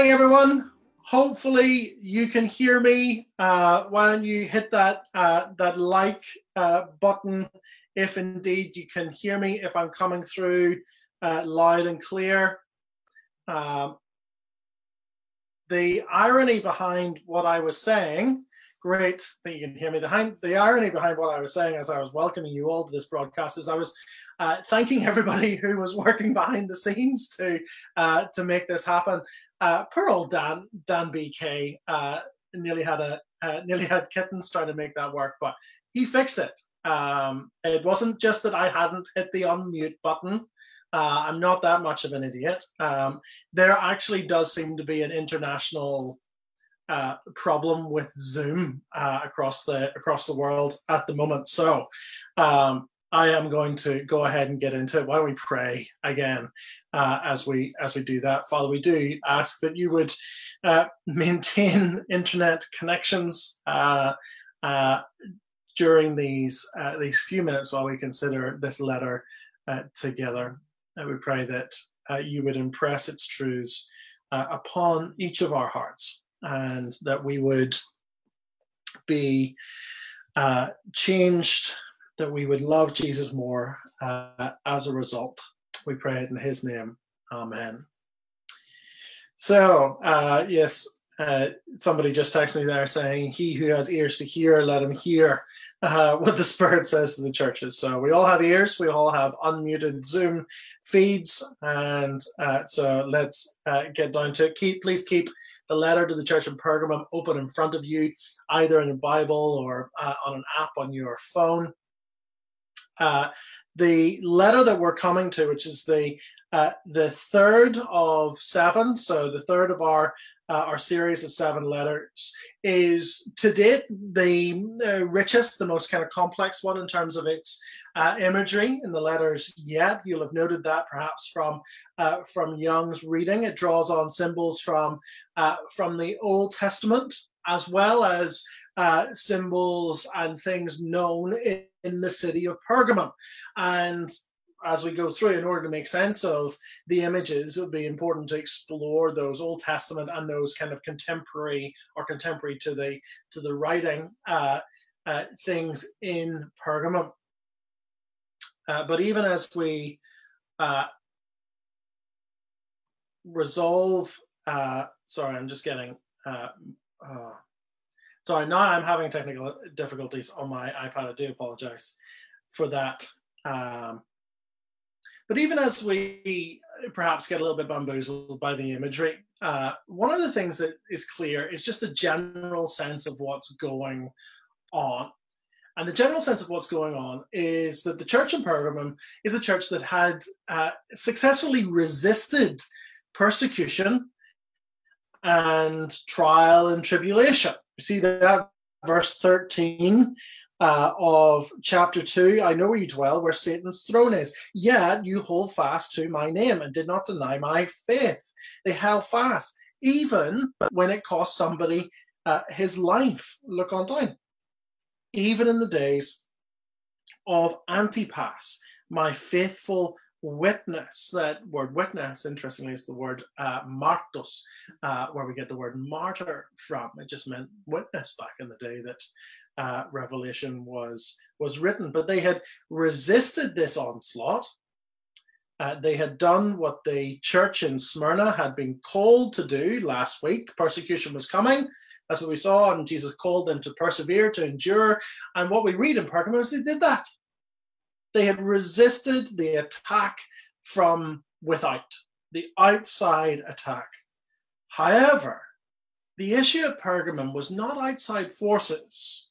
Morning, everyone. Hopefully, you can hear me Uh, why don't you hit that uh, that like uh, button. If indeed you can hear me, if I'm coming through uh, loud and clear. Um, the irony behind what I was saying, great that you can hear me. The, the irony behind what I was saying as I was welcoming you all to this broadcast is I was uh, thanking everybody who was working behind the scenes to uh, to make this happen uh, poor old Dan Dan BK uh, nearly had a uh, nearly had kittens trying to make that work, but he fixed it. Um, it wasn't just that I hadn't hit the unmute button. Uh, I'm not that much of an idiot. Um, there actually does seem to be an international uh, problem with Zoom uh, across the across the world at the moment. So um, I am going to go ahead and get into it. Why don't we pray again uh, as we as we do that, Father? We do ask that you would uh, maintain internet connections uh, during these these few minutes while we consider this letter together. And we pray that you would impress its truths upon each of our hearts, and that we would be changed that we would love Jesus more uh, as a result. We pray it in his name. Amen. So, uh, yes, uh, somebody just texted me there saying, He who has ears to hear, let him hear uh, what the Spirit says to the churches. So, we all have ears, we all have unmuted Zoom feeds. And uh, so, let's uh, get down to it. Keep, please keep the letter to the church in Pergamum open in front of you, either in a Bible or uh, on an app on your phone. Uh, the letter that we're coming to, which is the uh, the third of seven, so the third of our uh, our series of seven letters, is to date the uh, richest, the most kind of complex one in terms of its uh, imagery in the letters yet. You'll have noted that perhaps from uh, from Young's reading. It draws on symbols from from the Old Testament as well as symbols and things known in in the city of Pergamum. And as we go through, in order to make sense of the images, it'll be important to explore those Old Testament and those kind of contemporary or contemporary to the to the writing uh, uh, things in Pergamum. Uh, but even as we uh, resolve, uh, sorry, I'm just getting uh, Sorry, now I'm having technical difficulties on my iPad. I do apologize for that. Um, but even as we perhaps get a little bit bamboozled by the imagery, uh, one of the things that is clear is just the general sense of what's going on. And the general sense of what's going on is that the church in Pergamum is a church that had uh, successfully resisted persecution and trial and tribulation You see that verse 13 uh, of chapter 2 I know where you dwell, where Satan's throne is. Yet you hold fast to my name and did not deny my faith. They held fast, even when it cost somebody uh, his life. Look on down. Even in the days of Antipas, my faithful witness. That word witness, interestingly, is the word uh, uh, where we get the word martyr from. It just meant witness back in the day that uh, Revelation was was written. But they had resisted this onslaught. Uh, they had done what the church in Smyrna had been called to do last week. Persecution was coming. That's what we saw, and Jesus called them to persevere, to endure. And what we read in Pergamos, they did that. They had resisted the attack from without, the outside attack. However, the issue at Pergamum was not outside forces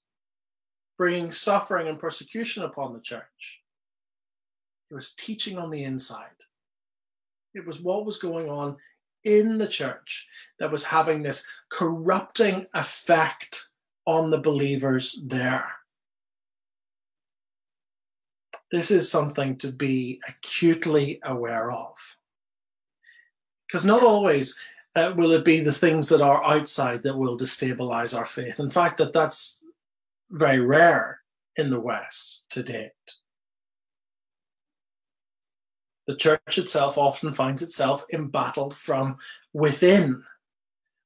bringing suffering and persecution upon the church. It was teaching on the inside. It was what was going on in the church that was having this corrupting effect on the believers there this is something to be acutely aware of. Because not always uh, will it be the things that are outside that will destabilize our faith. In fact, that that's very rare in the West to date. The church itself often finds itself embattled from within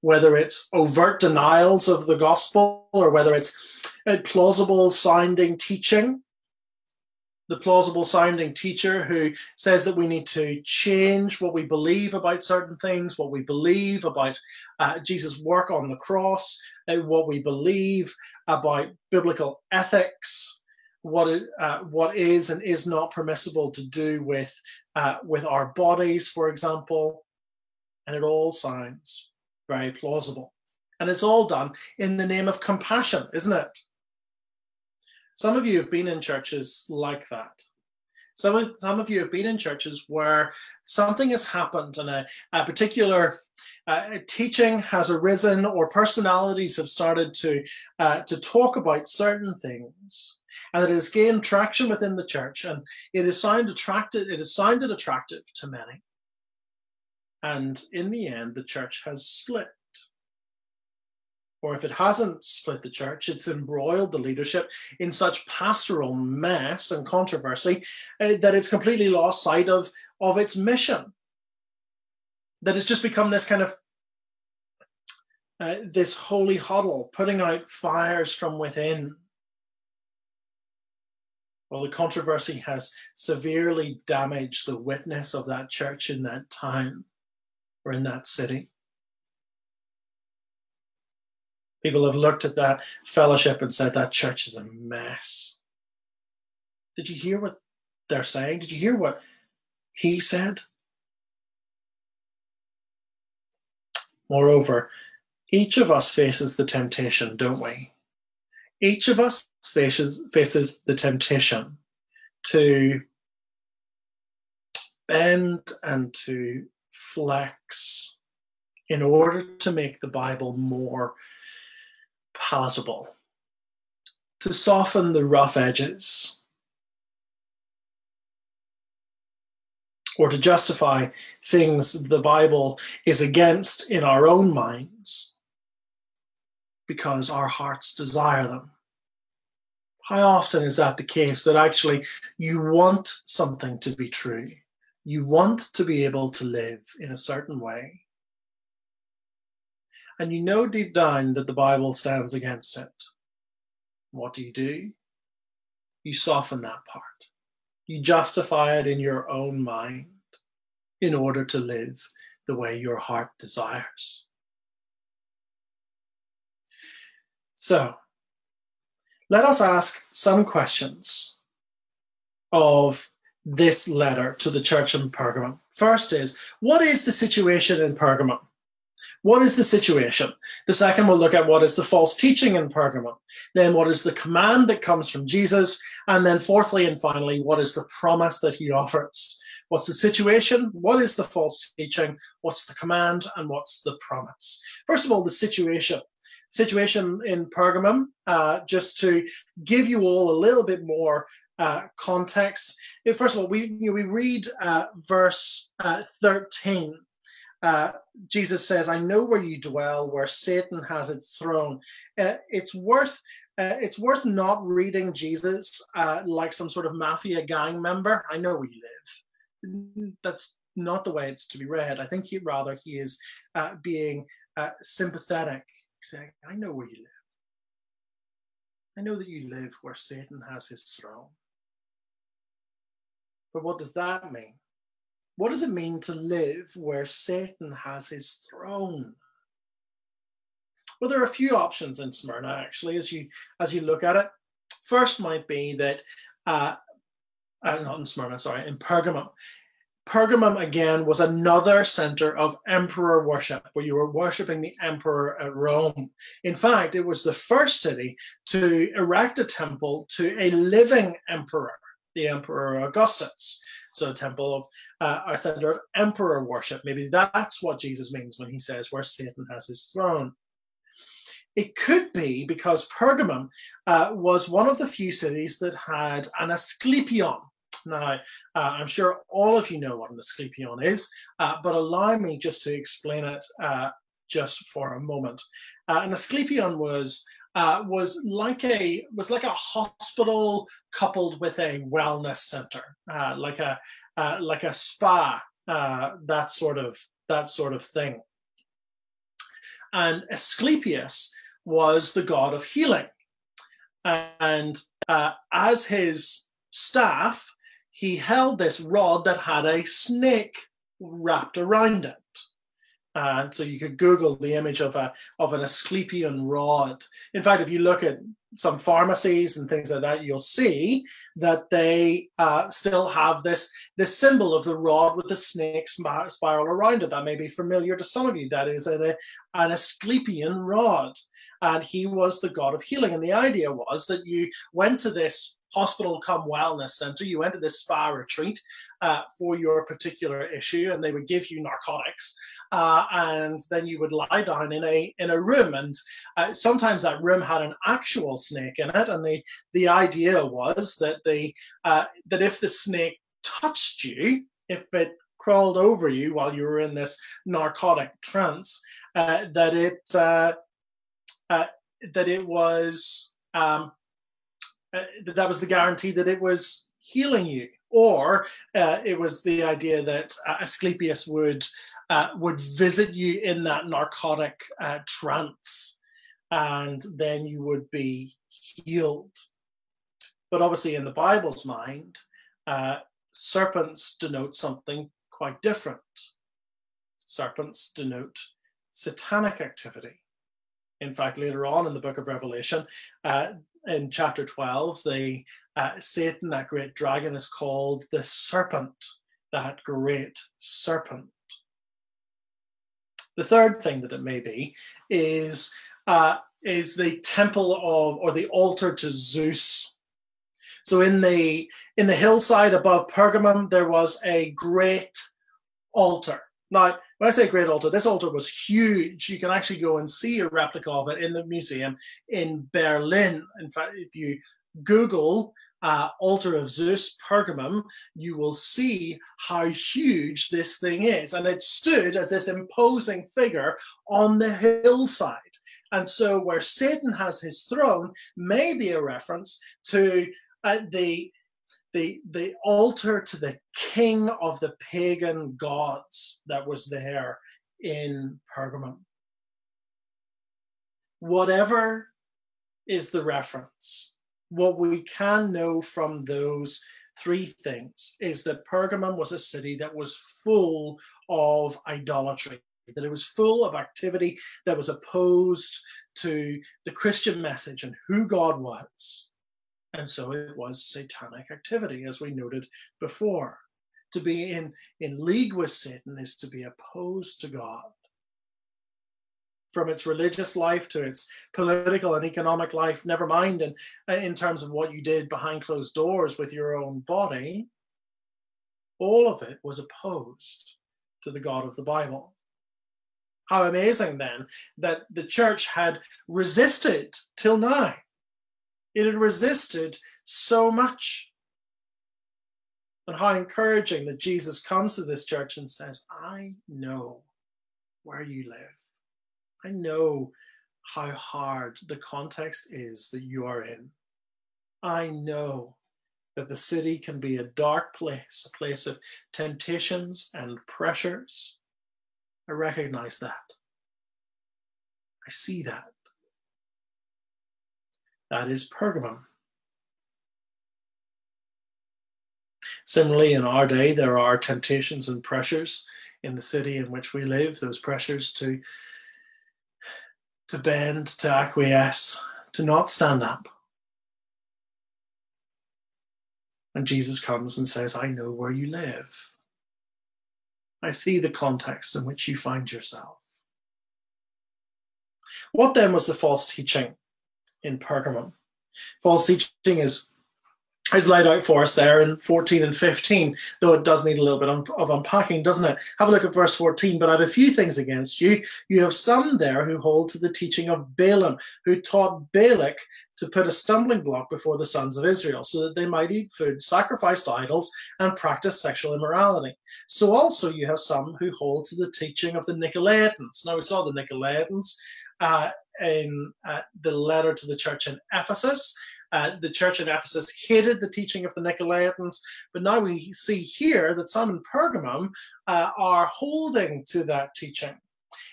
whether it's overt denials of the gospel or whether it's a plausible sounding teaching. The plausible sounding teacher who says that we need to change what we believe about certain things, what we believe about uh, Jesus' work on the cross, what we believe about biblical ethics, what it, uh, what is and is not permissible to do with uh, with our bodies, for example, and it all sounds very plausible, and it's all done in the name of compassion, isn't it? Some of you have been in churches like that. Some of, some of you have been in churches where something has happened and a, a particular uh, teaching has arisen or personalities have started to, uh, to talk about certain things and that it has gained traction within the church and it is sound attracted, it has sounded attractive to many. And in the end, the church has split or if it hasn't split the church, it's embroiled the leadership in such pastoral mess and controversy uh, that it's completely lost sight of, of its mission. That it's just become this kind of uh, this holy huddle, putting out fires from within. Well, the controversy has severely damaged the witness of that church in that town or in that city. People have looked at that fellowship and said that church is a mess. Did you hear what they're saying? Did you hear what he said? Moreover, each of us faces the temptation, don't we? Each of us faces, faces the temptation to bend and to flex in order to make the Bible more palatable, to soften the rough edges, or to justify things the Bible is against in our own minds because our hearts desire them. How often is that the case that actually you want something to be true? You want to be able to live in a certain way and you know deep down that the Bible stands against it. What do you do? You soften that part. You justify it in your own mind in order to live the way your heart desires. So, let us ask some questions of this letter to the church in Pergamum. First is, what is the situation in Pergamum? What is the situation? The second, we'll look at what is the false teaching in Pergamum. Then, what is the command that comes from Jesus? And then, fourthly and finally, what is the promise that he offers? What's the situation? What is the false teaching? What's the command? And what's the promise? First of all, the situation. Situation in Pergamum, uh, just to give you all a little bit more uh, context. First of all, we, you know, we read uh, verse uh, 13 uh, Jesus says, I know where you dwell, where Satan has its throne. Uh, it's worth uh, it's worth not reading Jesus uh, like some sort of mafia gang member. I know where you live. That's not the way it's to be read. I think he, rather he is uh, being uh, sympathetic, saying, I know where you live. I know that you live where Satan has his throne. But what does that mean? What does it mean to live where Satan has his throne? Well, there are a few options in Smyrna actually, as you as you look at it. First might be that uh, uh, not in Smyrna, sorry, in Pergamum. Pergamum again was another center of emperor worship, where you were worshiping the emperor at Rome. In fact, it was the first city to erect a temple to a living emperor, the Emperor Augustus. So, a temple of uh, a center of emperor worship. Maybe that's what Jesus means when he says where Satan has his throne. It could be because Pergamum uh, was one of the few cities that had an Asclepion. Now, uh, I'm sure all of you know what an Asclepion is, uh, but allow me just to explain it uh, just for a moment. Uh, an Asclepion was uh, was like a was like a hospital coupled with a wellness center, uh, like a uh, like a spa, uh, that sort of that sort of thing. and Asclepius was the god of healing. And uh, as his staff, he held this rod that had a snake wrapped around it. And so you could Google the image of a of an Asclepian rod. In fact, if you look at some pharmacies and things like that, you'll see that they uh, still have this this symbol of the rod with the snake spiral around it. That may be familiar to some of you. That is an, an Asclepian rod, and he was the god of healing. And the idea was that you went to this hospital come wellness center, you went to this spa retreat uh, for your particular issue, and they would give you narcotics, uh, and then you would lie down in a in a room, and uh, sometimes that room had an actual snake in it, and the the idea was that the uh, that if the snake touched you, if it crawled over you while you were in this narcotic trance, uh, that it uh, that it was um, uh, that was the guarantee that it was healing you, or uh, it was the idea that uh, Asclepius would uh, would visit you in that narcotic uh, trance, and then you would be healed. But obviously, in the Bible's mind, serpents denote something quite different. Serpents denote satanic activity. In fact, later on in the book of Revelation, uh, in chapter 12, the uh, Satan, that great dragon, is called the serpent, that great serpent. The third thing that it may be is uh, is the temple of or the altar to Zeus. So in the in the hillside above Pergamum, there was a great altar. Now, when I say great altar, this altar was huge. You can actually go and see a replica of it in the museum in Berlin. In fact, if you Google uh, altar of Zeus Pergamum, you will see how huge this thing is. And it stood as this imposing figure on the hillside. And so, where Satan has his throne may be a reference to uh, the the the altar to the king of the pagan gods that was there in Pergamum. Whatever is the reference, what we can know from those three things is that Pergamum was a city that was full of idolatry, that it was full of activity that was opposed to the Christian message and who God was. And so it was satanic activity, as we noted before. To be in, in league with Satan is to be opposed to God. From its religious life to its political and economic life, never mind in, in terms of what you did behind closed doors with your own body, all of it was opposed to the God of the Bible. How amazing then that the church had resisted till now it had resisted so much. And how encouraging that Jesus comes to this church and says, I know where you live. I know how hard the context is that you are in. I know that the city can be a dark place, a place of temptations and pressures. I recognize that. I see that. That is Pergamum. Similarly, in our day, there are temptations and pressures in the city in which we live, those pressures to, to bend, to acquiesce, to not stand up. And Jesus comes and says, I know where you live. I see the context in which you find yourself. What then was the false teaching in Pergamum. False teaching is is laid out for us there in 14 and 15, though it does need a little bit of unpacking, doesn't it? Have a look at verse 14. But I have a few things against you. You have some there who hold to the teaching of Balaam, who taught Balak to put a stumbling block before the sons of Israel, so that they might eat food sacrificed to idols and practice sexual immorality. So also you have some who hold to the teaching of the Nicolaitans. Now we saw the Nicolaitans uh, in uh, the letter to the church in Ephesus. Uh, the church in Ephesus hated the teaching of the Nicolaitans, but now we see here that some in Pergamum uh, are holding to that teaching.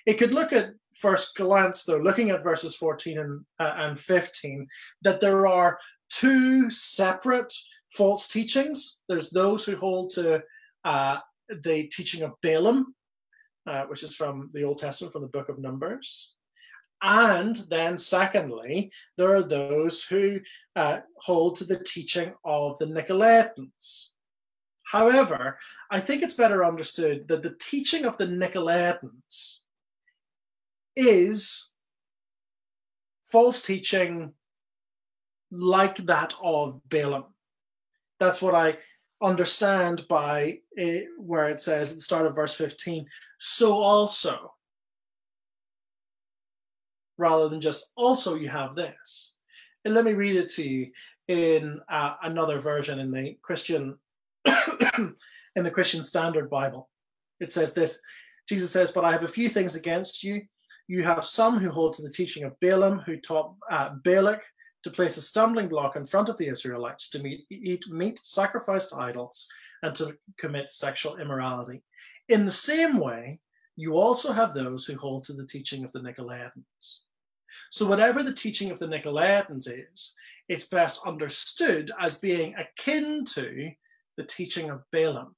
it could look at first glance, though, looking at verses 14 and, uh, and 15, that there are two separate false teachings. There's those who hold to uh, the teaching of Balaam, uh, which is from the Old Testament, from the book of Numbers. And then, secondly, there are those who uh, hold to the teaching of the Nicolaitans. However, I think it's better understood that the teaching of the Nicolaitans is false teaching like that of Balaam. That's what I understand by it, where it says at the start of verse 15, so also, rather than just also you have this. And let me read it to you in uh, another version in the Christian in the Christian Standard Bible. It says this Jesus says, But I have a few things against you. You have some who hold to the teaching of Balaam, who taught uh, Balak to place a stumbling block in front of the Israelites to meet, eat meat sacrificed to idols and to commit sexual immorality. In the same way, you also have those who hold to the teaching of the Nicolaitans. So, whatever the teaching of the Nicolaitans is, it's best understood as being akin to the teaching of Balaam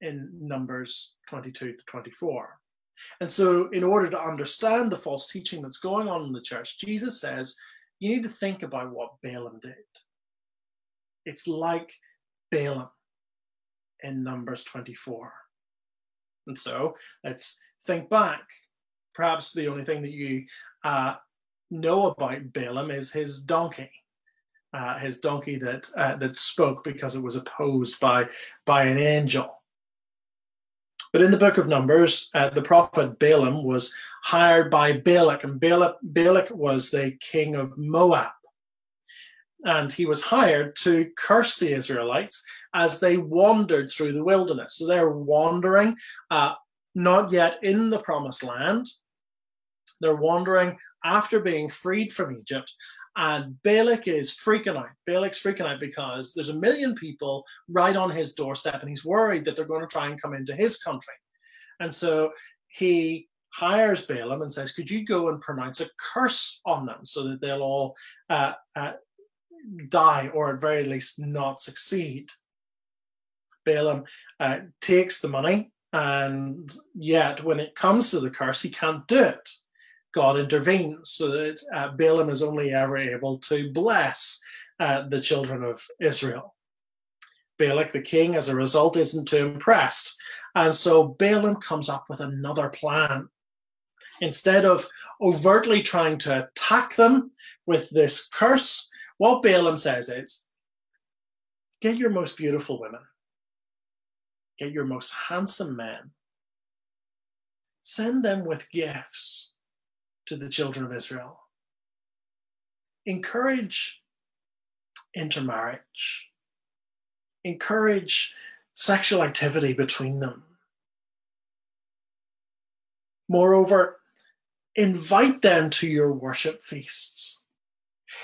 in Numbers 22 to 24. And so, in order to understand the false teaching that's going on in the church, Jesus says you need to think about what Balaam did. It's like Balaam in Numbers 24. And so, let's think back. Perhaps the only thing that you uh, know about Balaam is his donkey. Uh, his donkey that uh, that spoke because it was opposed by by an angel. But in the book of Numbers, uh, the prophet Balaam was hired by Balak, and Balak, Balak was the king of Moab. And he was hired to curse the Israelites as they wandered through the wilderness. So they're wandering, uh, not yet in the promised land. They're wandering after being freed from Egypt, and Balak is freaking out. Balak's freaking out because there's a million people right on his doorstep, and he's worried that they're going to try and come into his country. And so he hires Balaam and says, Could you go and pronounce a curse on them so that they'll all uh, uh, die or at very least not succeed? Balaam uh, takes the money, and yet when it comes to the curse, he can't do it. God intervenes so that uh, Balaam is only ever able to bless uh, the children of Israel. Balak, the king, as a result, isn't too impressed. And so Balaam comes up with another plan. Instead of overtly trying to attack them with this curse, what Balaam says is get your most beautiful women, get your most handsome men, send them with gifts to the children of Israel. Encourage intermarriage, encourage sexual activity between them. Moreover, invite them to your worship feasts.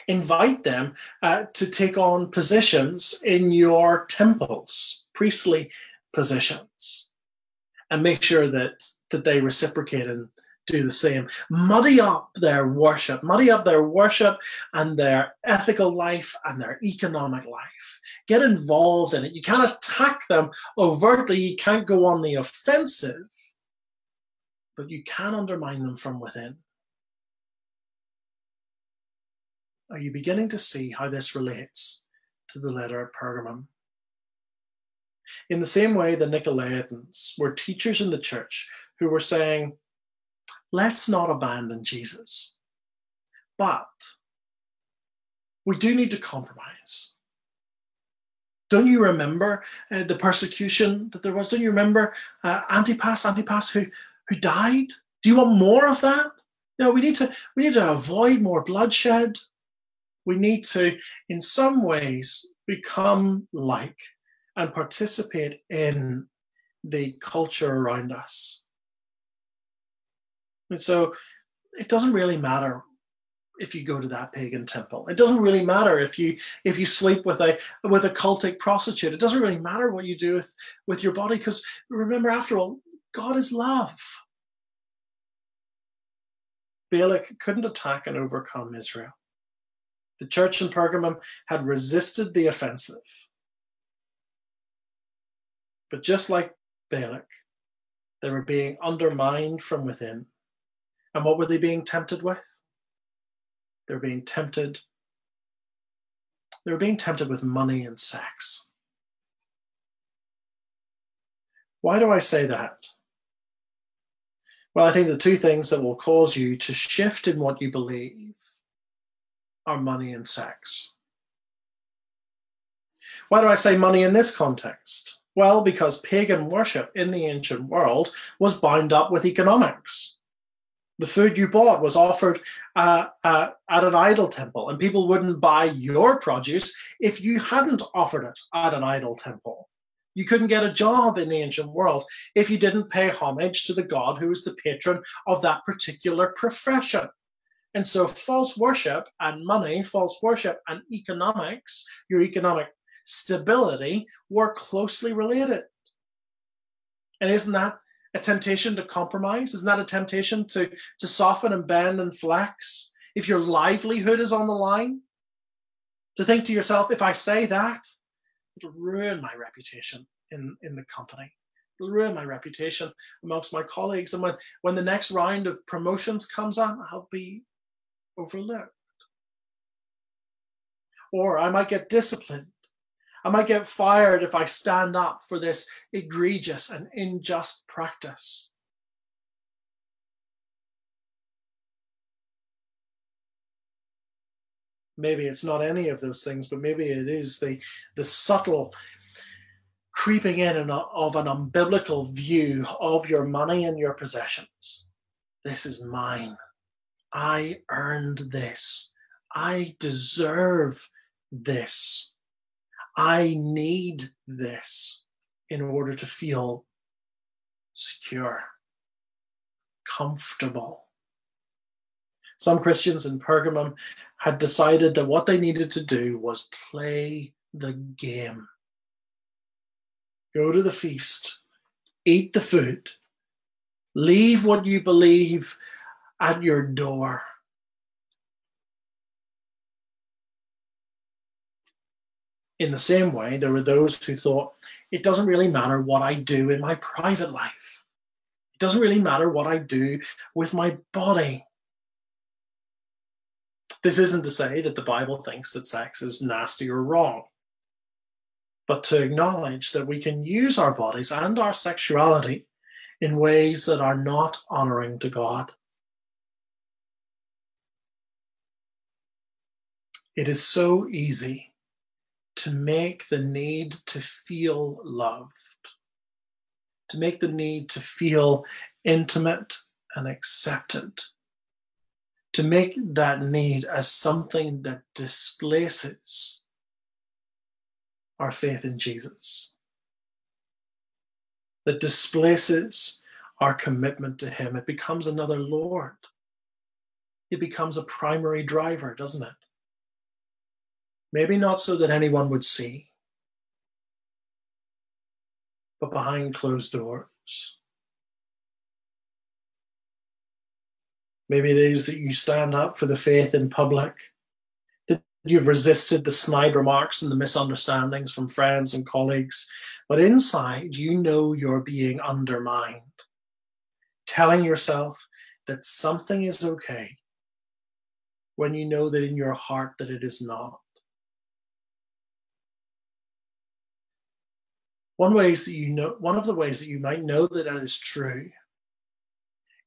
Invite them uh, to take on positions in your temples, priestly positions, and make sure that, that they reciprocate and do the same. Muddy up their worship, muddy up their worship and their ethical life and their economic life. Get involved in it. You can't attack them overtly, you can't go on the offensive, but you can undermine them from within. Are you beginning to see how this relates to the letter at Pergamum? In the same way, the Nicolaitans were teachers in the church who were saying, let's not abandon Jesus. But we do need to compromise. Don't you remember uh, the persecution that there was? Don't you remember uh, Antipas, Antipas who, who died? Do you want more of that? No, we need to we need to avoid more bloodshed. We need to, in some ways, become like and participate in the culture around us. And so it doesn't really matter if you go to that pagan temple. It doesn't really matter if you if you sleep with a with a cultic prostitute. It doesn't really matter what you do with with your body because remember after all God is love. Balak couldn't attack and overcome Israel. The church in Pergamum had resisted the offensive. But just like Balak, they were being undermined from within. And what were they being tempted with? They were being tempted. They were being tempted with money and sex. Why do I say that? Well, I think the two things that will cause you to shift in what you believe are money and sex. Why do I say money in this context? Well, because pagan worship in the ancient world was bound up with economics. The food you bought was offered uh, uh, at an idol temple, and people wouldn't buy your produce if you hadn't offered it at an idol temple. You couldn't get a job in the ancient world if you didn't pay homage to the god who was the patron of that particular profession. And so, false worship and money, false worship and economics, your economic stability, were closely related. And isn't that a temptation to compromise? Isn't that a temptation to, to soften and bend and flex? If your livelihood is on the line, to think to yourself, if I say that, it'll ruin my reputation in, in the company. It'll ruin my reputation amongst my colleagues. And when, when the next round of promotions comes up, I'll be overlooked. Or I might get disciplined. I might get fired if I stand up for this egregious and unjust practice. maybe it's not any of those things, but maybe it is the the subtle creeping in of an unbiblical view of your money and your possessions. This is mine. I earned this. I deserve this. I need this in order to feel secure, comfortable. Some Christians in Pergamum had decided that what they needed to do was play the game. Go to the feast, eat the food, leave what you believe at your door. In the same way, there were those who thought it doesn't really matter what I do in my private life. It doesn't really matter what I do with my body. This isn't to say that the Bible thinks that sex is nasty or wrong, but to acknowledge that we can use our bodies and our sexuality in ways that are not honoring to God. It is so easy to make the need to feel loved, to make the need to feel intimate and accepted to make that need as something that displaces our faith in Jesus, that displaces our commitment to Him. It becomes another Lord. It becomes a primary driver, doesn't it? Maybe not so that anyone would see, but behind closed doors. Maybe it is that you stand up for the faith in public, that you've resisted the snide remarks and the misunderstandings from friends and colleagues, but inside you know you're being undermined, telling yourself that something is okay when you know that in your heart that it is not. One ways that you know one of the ways that you might know that that is true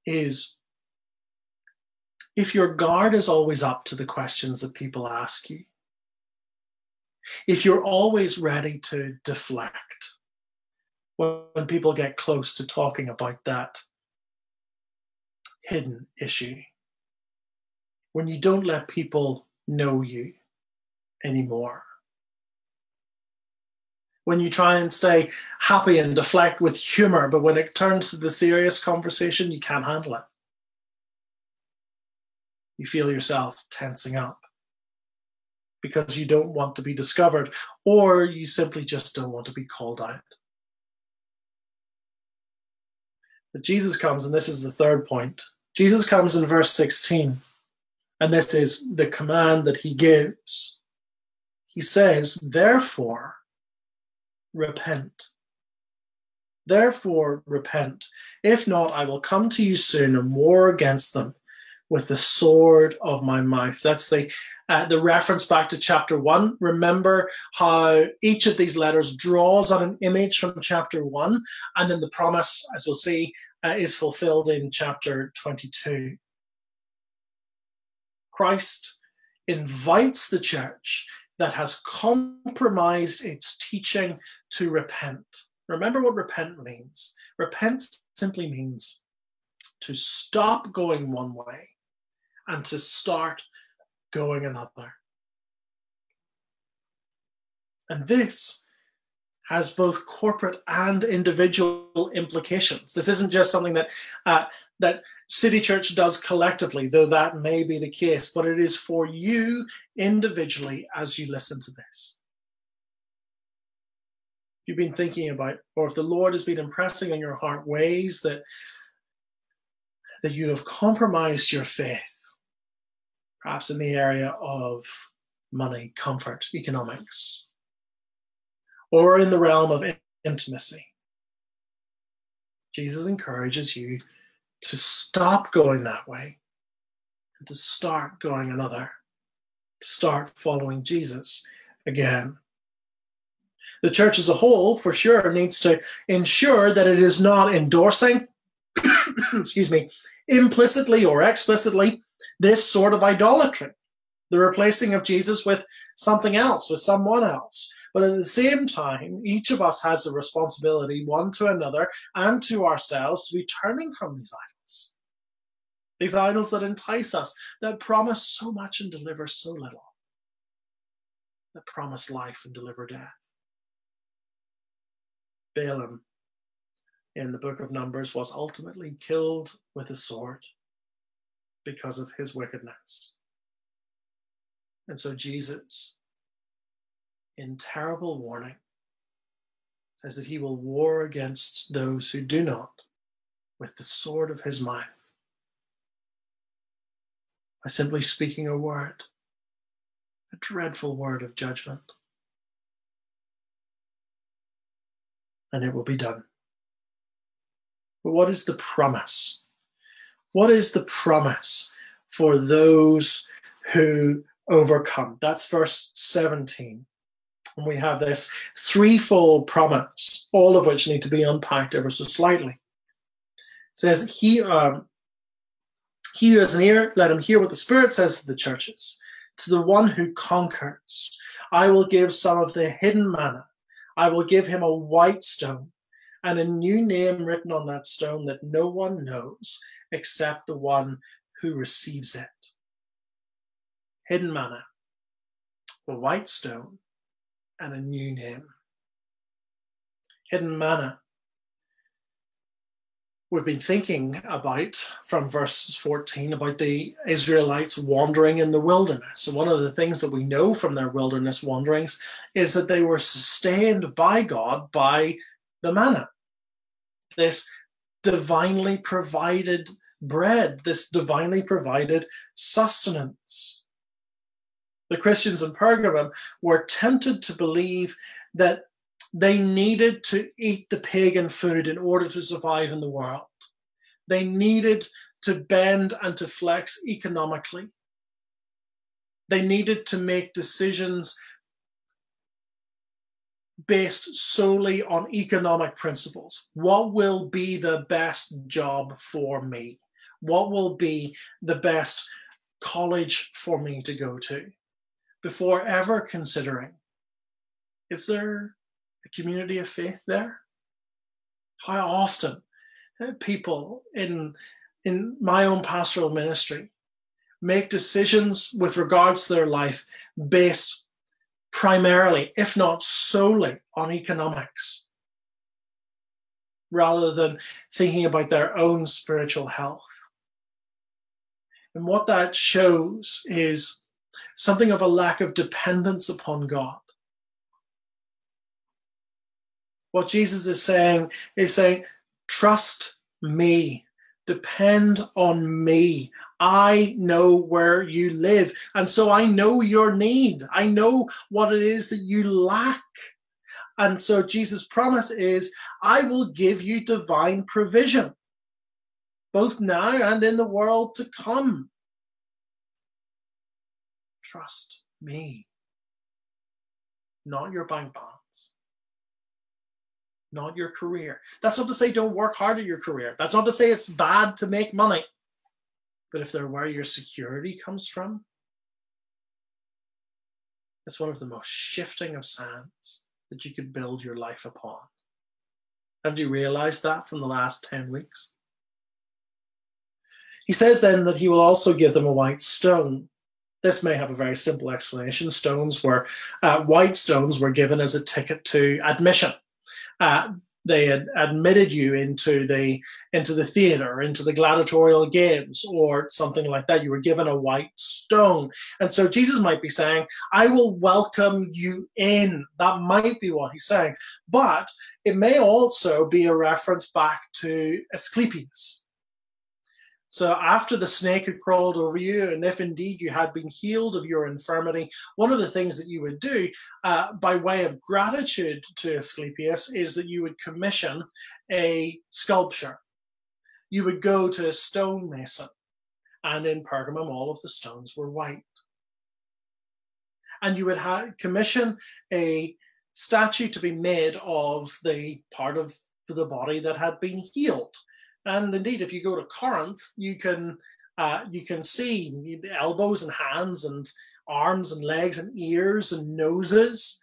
is if your guard is always up to the questions that people ask you, if you're always ready to deflect when people get close to talking about that hidden issue, when you don't let people know you anymore, when you try and stay happy and deflect with humor, but when it turns to the serious conversation, you can't handle it you feel yourself tensing up because you don't want to be discovered or you simply just don't want to be called out. But Jesus comes, and this is the third point. Jesus comes in verse 16, and this is the command that he gives. He says, Therefore, repent. Therefore, repent. If not, I will come to you soon and war against them with the sword of my mouth. That's the uh, the reference back to chapter one. Remember how each of these letters draws on an image from chapter one, and then the promise, as we'll see, uh, is fulfilled in chapter 22. Christ invites the church that has compromised its teaching to repent. Remember what repent means. Repent simply means to stop going one way and to start going another. And this has both corporate and individual implications. This isn't just something that uh, that City Church does collectively, though that may be the case, but it is for you individually as you listen to this. You've been thinking about, or if the Lord has been impressing on your heart ways that that you have compromised your faith, perhaps in the area of money, comfort, economics, or in the realm of intimacy. Jesus encourages you to stop going that way and to start going another, to start following Jesus again. The church as a whole, for sure, needs to ensure that it is not endorsing, excuse me, implicitly or explicitly this sort of idolatry, the replacing of Jesus with something else, with someone else. But at the same time, each of us has a responsibility, one to another and to ourselves, to be turning from these idols. These idols that entice us, that promise so much and deliver so little, that promise life and deliver death. Balaam in the book of Numbers was ultimately killed with a sword because of his wickedness. And so Jesus, in terrible warning, says that he will war against those who do not with the sword of his mouth by simply speaking a word, a dreadful word of judgment. And it will be done. But what is the promise? What is the promise for those who overcome? That's verse 17. And we have this threefold promise, all of which need to be unpacked ever so slightly. It says, He um, he who has an ear, let him hear what the Spirit says to the churches. To the one who conquers, I will give some of the hidden manna. I will give him a white stone and a new name written on that stone that no one knows except the one who receives it. Hidden manna, a white stone, and a new name. Hidden manna. We've been thinking about from verse 14 about the Israelites wandering in the wilderness. And one of the things that we know from their wilderness wanderings is that they were sustained by God by the manna, this divinely provided bread, this divinely provided sustenance. The Christians in Pergamum were tempted to believe that they needed to eat the pagan food in order to survive in the world. They needed to bend and to flex economically. They needed to make decisions based solely on economic principles. What will be the best job for me? What will be the best college for me to go to? Before ever considering, is there a community of faith there? How often people in, in my own pastoral ministry make decisions with regards to their life based primarily, if not solely, on economics, rather than thinking about their own spiritual health. And what that shows is something of a lack of dependence upon God. What Jesus is saying is saying, trust me, Depend on me. I know where you live. And so I know your need. I know what it is that you lack. And so Jesus' promise is I will give you divine provision, both now and in the world to come. Trust me, not your bank balance, not your career. That's not to say don't work hard at your career. That's not to say it's bad to make money. But if they're where your security comes from, it's one of the most shifting of sands that you could build your life upon. Have you realized that from the last 10 weeks? He says then that he will also give them a white stone. This may have a very simple explanation. Stones were, uh, white stones were given as a ticket to admission. Uh, they had admitted you into the into the theater into the gladiatorial games or something like that. You were given a white stone. And so jesus might be saying i will welcome you in. That might be what he's saying. But it may also be a reference back to asclepius so after the snake had crawled over you, and if indeed you had been healed of your infirmity, one of the things that you would do uh, by way of gratitude to Asclepius is that you would commission a sculpture. You would go to a stonemason, and in Pergamum, all of the stones were white. And you would ha- commission a statue to be made of the part of the body that had been healed. And indeed, if you go to Corinth, you can uh, you can see elbows and hands and arms and legs and ears and noses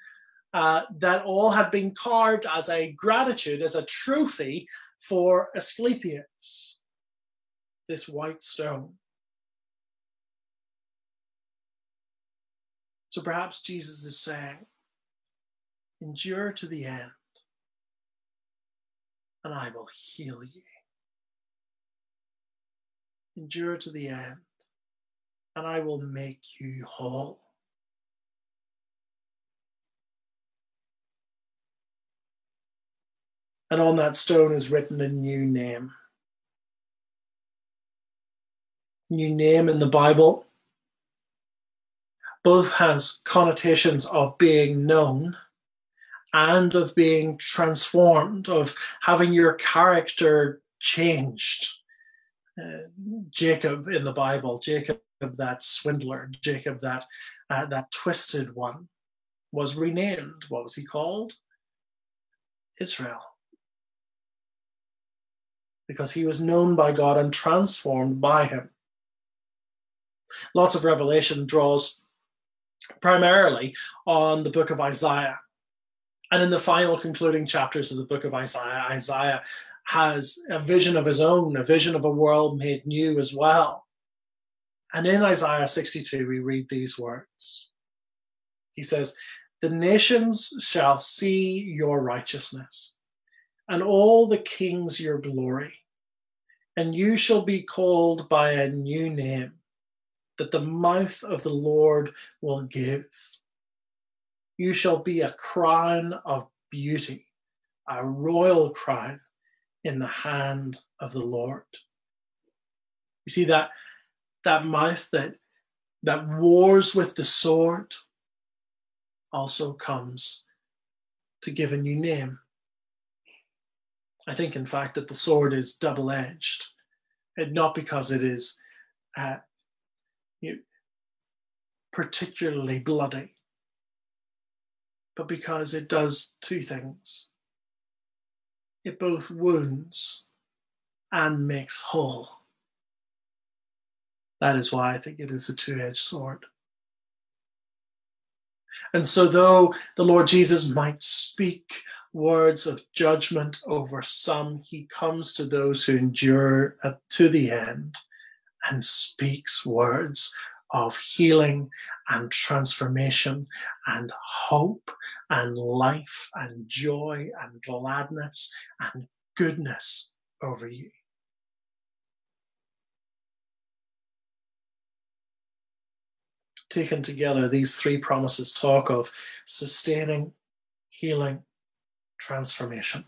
uh, that all had been carved as a gratitude, as a trophy for Asclepius, this white stone. So perhaps Jesus is saying, endure to the end, and I will heal you endure to the end, and I will make you whole. And on that stone is written a new name. New name in the Bible both has connotations of being known and of being transformed, of having your character changed. Jacob in the Bible, Jacob that swindler, Jacob that uh, that twisted one, was renamed. What was he called? Israel. Because he was known by God and transformed by him. Lots of Revelation draws primarily on the book of Isaiah. And in the final concluding chapters of the book of Isaiah, Isaiah has a vision of his own, a vision of a world made new as well. And in Isaiah 62, we read these words. He says, The nations shall see your righteousness, and all the kings your glory, and you shall be called by a new name that the mouth of the Lord will give. You shall be a crown of beauty, a royal crown in the hand of the Lord. You see that that mouth that that wars with the sword also comes to give a new name. I think, in fact, that the sword is double edged, and not because it is uh, you know, particularly bloody, but because it does two things it both wounds and makes whole. That is why I think it is a two edged sword. And so, though the Lord Jesus might speak words of judgment over some, he comes to those who endure to the end and speaks words of healing and transformation and hope and life and joy and gladness and goodness over you. Taken together, these three promises talk of sustaining, healing, transformation.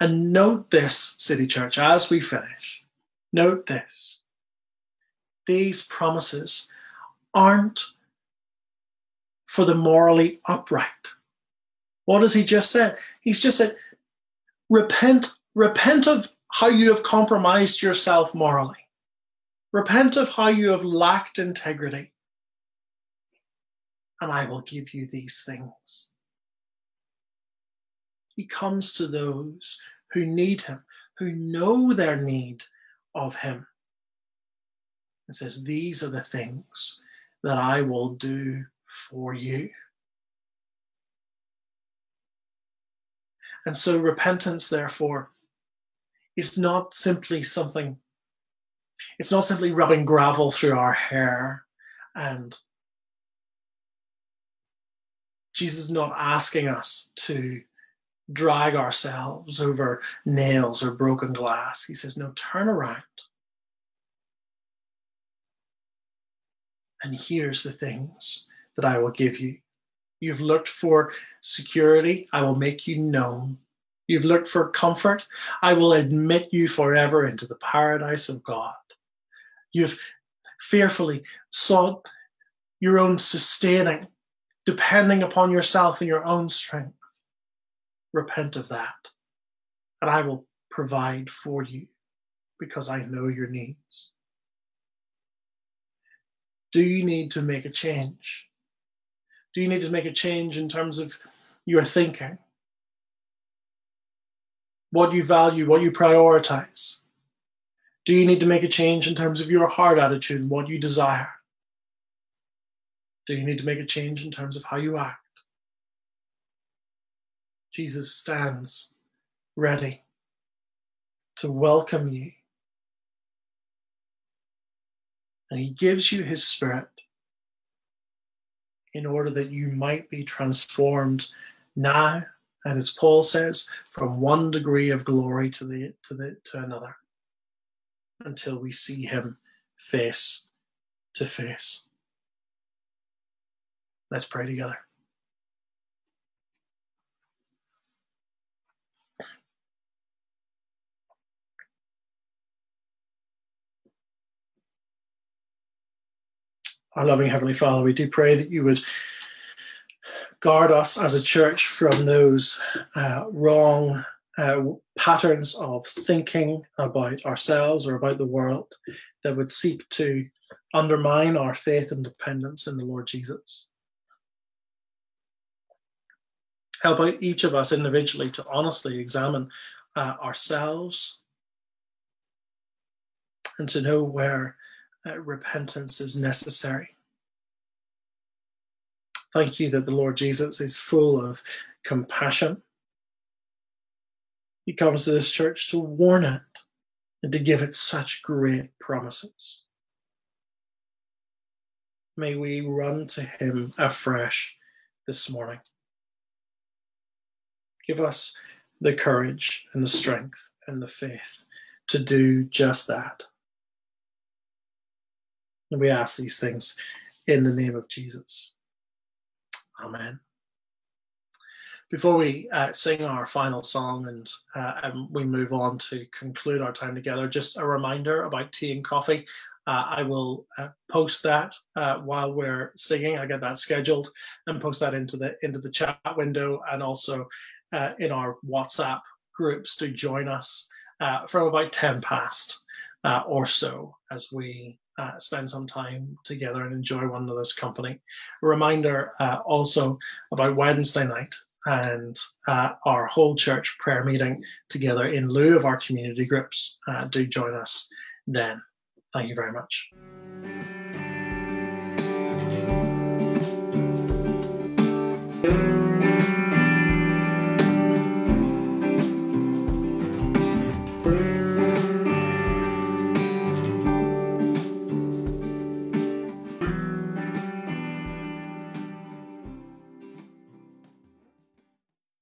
And note this, City Church, as we finish, note this. These promises aren't for the morally upright. What has he just said? He's just said, repent, repent of how you have compromised yourself morally. Repent of how you have lacked integrity. And I will give you these things. He comes to those who need him, who know their need of him. And says, These are the things that I will do for you. And so repentance, therefore, is not simply something, it's not simply rubbing gravel through our hair and Jesus is not asking us to drag ourselves over nails or broken glass. He says, No, turn around. And here's the things that I will give you. You've looked for security, I will make you known. You've looked for comfort, I will admit you forever into the paradise of God. You've fearfully sought your own sustaining, depending upon yourself and your own strength. Repent of that, and I will provide for you because I know your needs. Do you need to make a change? Do you need to make a change in terms of your thinking? What you value, what you prioritize? Do you need to make a change in terms of your heart attitude what you desire? Do you need to make a change in terms of how you act? Jesus stands ready to welcome you. And he gives you his spirit in order that you might be transformed now, and as Paul says, from one degree of glory to the to the to another, until we see him face to face. Let's pray together. Our loving Heavenly Father, we do pray that you would guard us as a church from those uh, wrong uh, patterns of thinking about ourselves or about the world that would seek to undermine our faith and dependence in the Lord Jesus. Help out each of us individually to honestly examine uh, ourselves and to know where uh, repentance is necessary. Thank you that the Lord Jesus is full of compassion. He comes to this church to warn it and to give it such great promises. May we run to him afresh this morning. Give us the courage and the strength and the faith to do just that. And we ask these things in the name of Jesus. Amen. Before we uh, sing our final song and, uh, and, we move on to conclude our time together, just a reminder about tea and coffee. Uh, I will uh, post that uh, while we're singing. I get that scheduled and post that into the into the chat window and also uh, in our WhatsApp groups to join us from about ten past or so as we uh, spend some time together and enjoy one another's company. A reminder uh, also about Wednesday night and uh, our whole church prayer meeting together in lieu of our community groups. Uh, do join us then. Thank you very much.